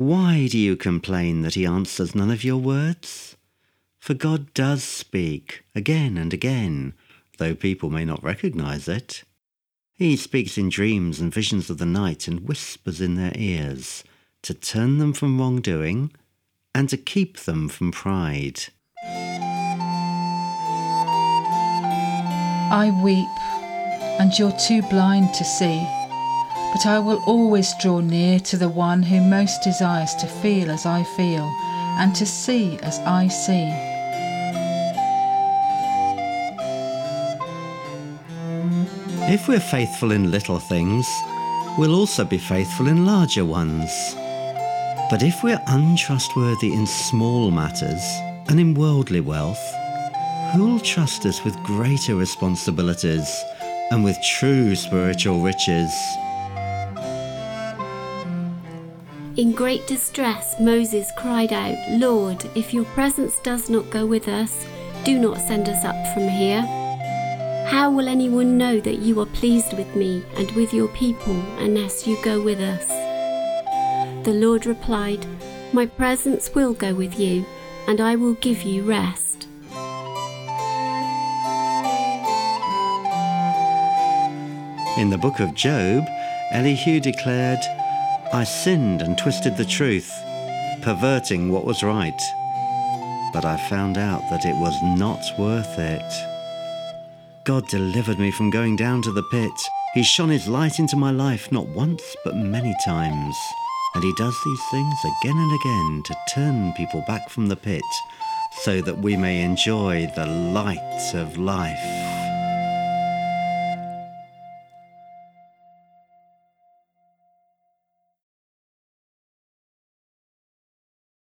Why do you complain that he answers none of your words? For God does speak again and again, though people may not recognize it. He speaks in dreams and visions of the night and whispers in their ears to turn them from wrongdoing and to keep them from pride. I weep, and you're too blind to see. But I will always draw near to the one who most desires to feel as I feel and to see as I see. If we're faithful in little things, we'll also be faithful in larger ones. But if we're untrustworthy in small matters and in worldly wealth, Who'll trust us with greater responsibilities and with true spiritual riches? In great distress, Moses cried out, Lord, if your presence does not go with us, do not send us up from here. How will anyone know that you are pleased with me and with your people unless you go with us? The Lord replied, My presence will go with you, and I will give you rest. In the book of Job, Elihu declared, I sinned and twisted the truth, perverting what was right. But I found out that it was not worth it. God delivered me from going down to the pit. He shone his light into my life not once but many times. And he does these things again and again to turn people back from the pit so that we may enjoy the light of life.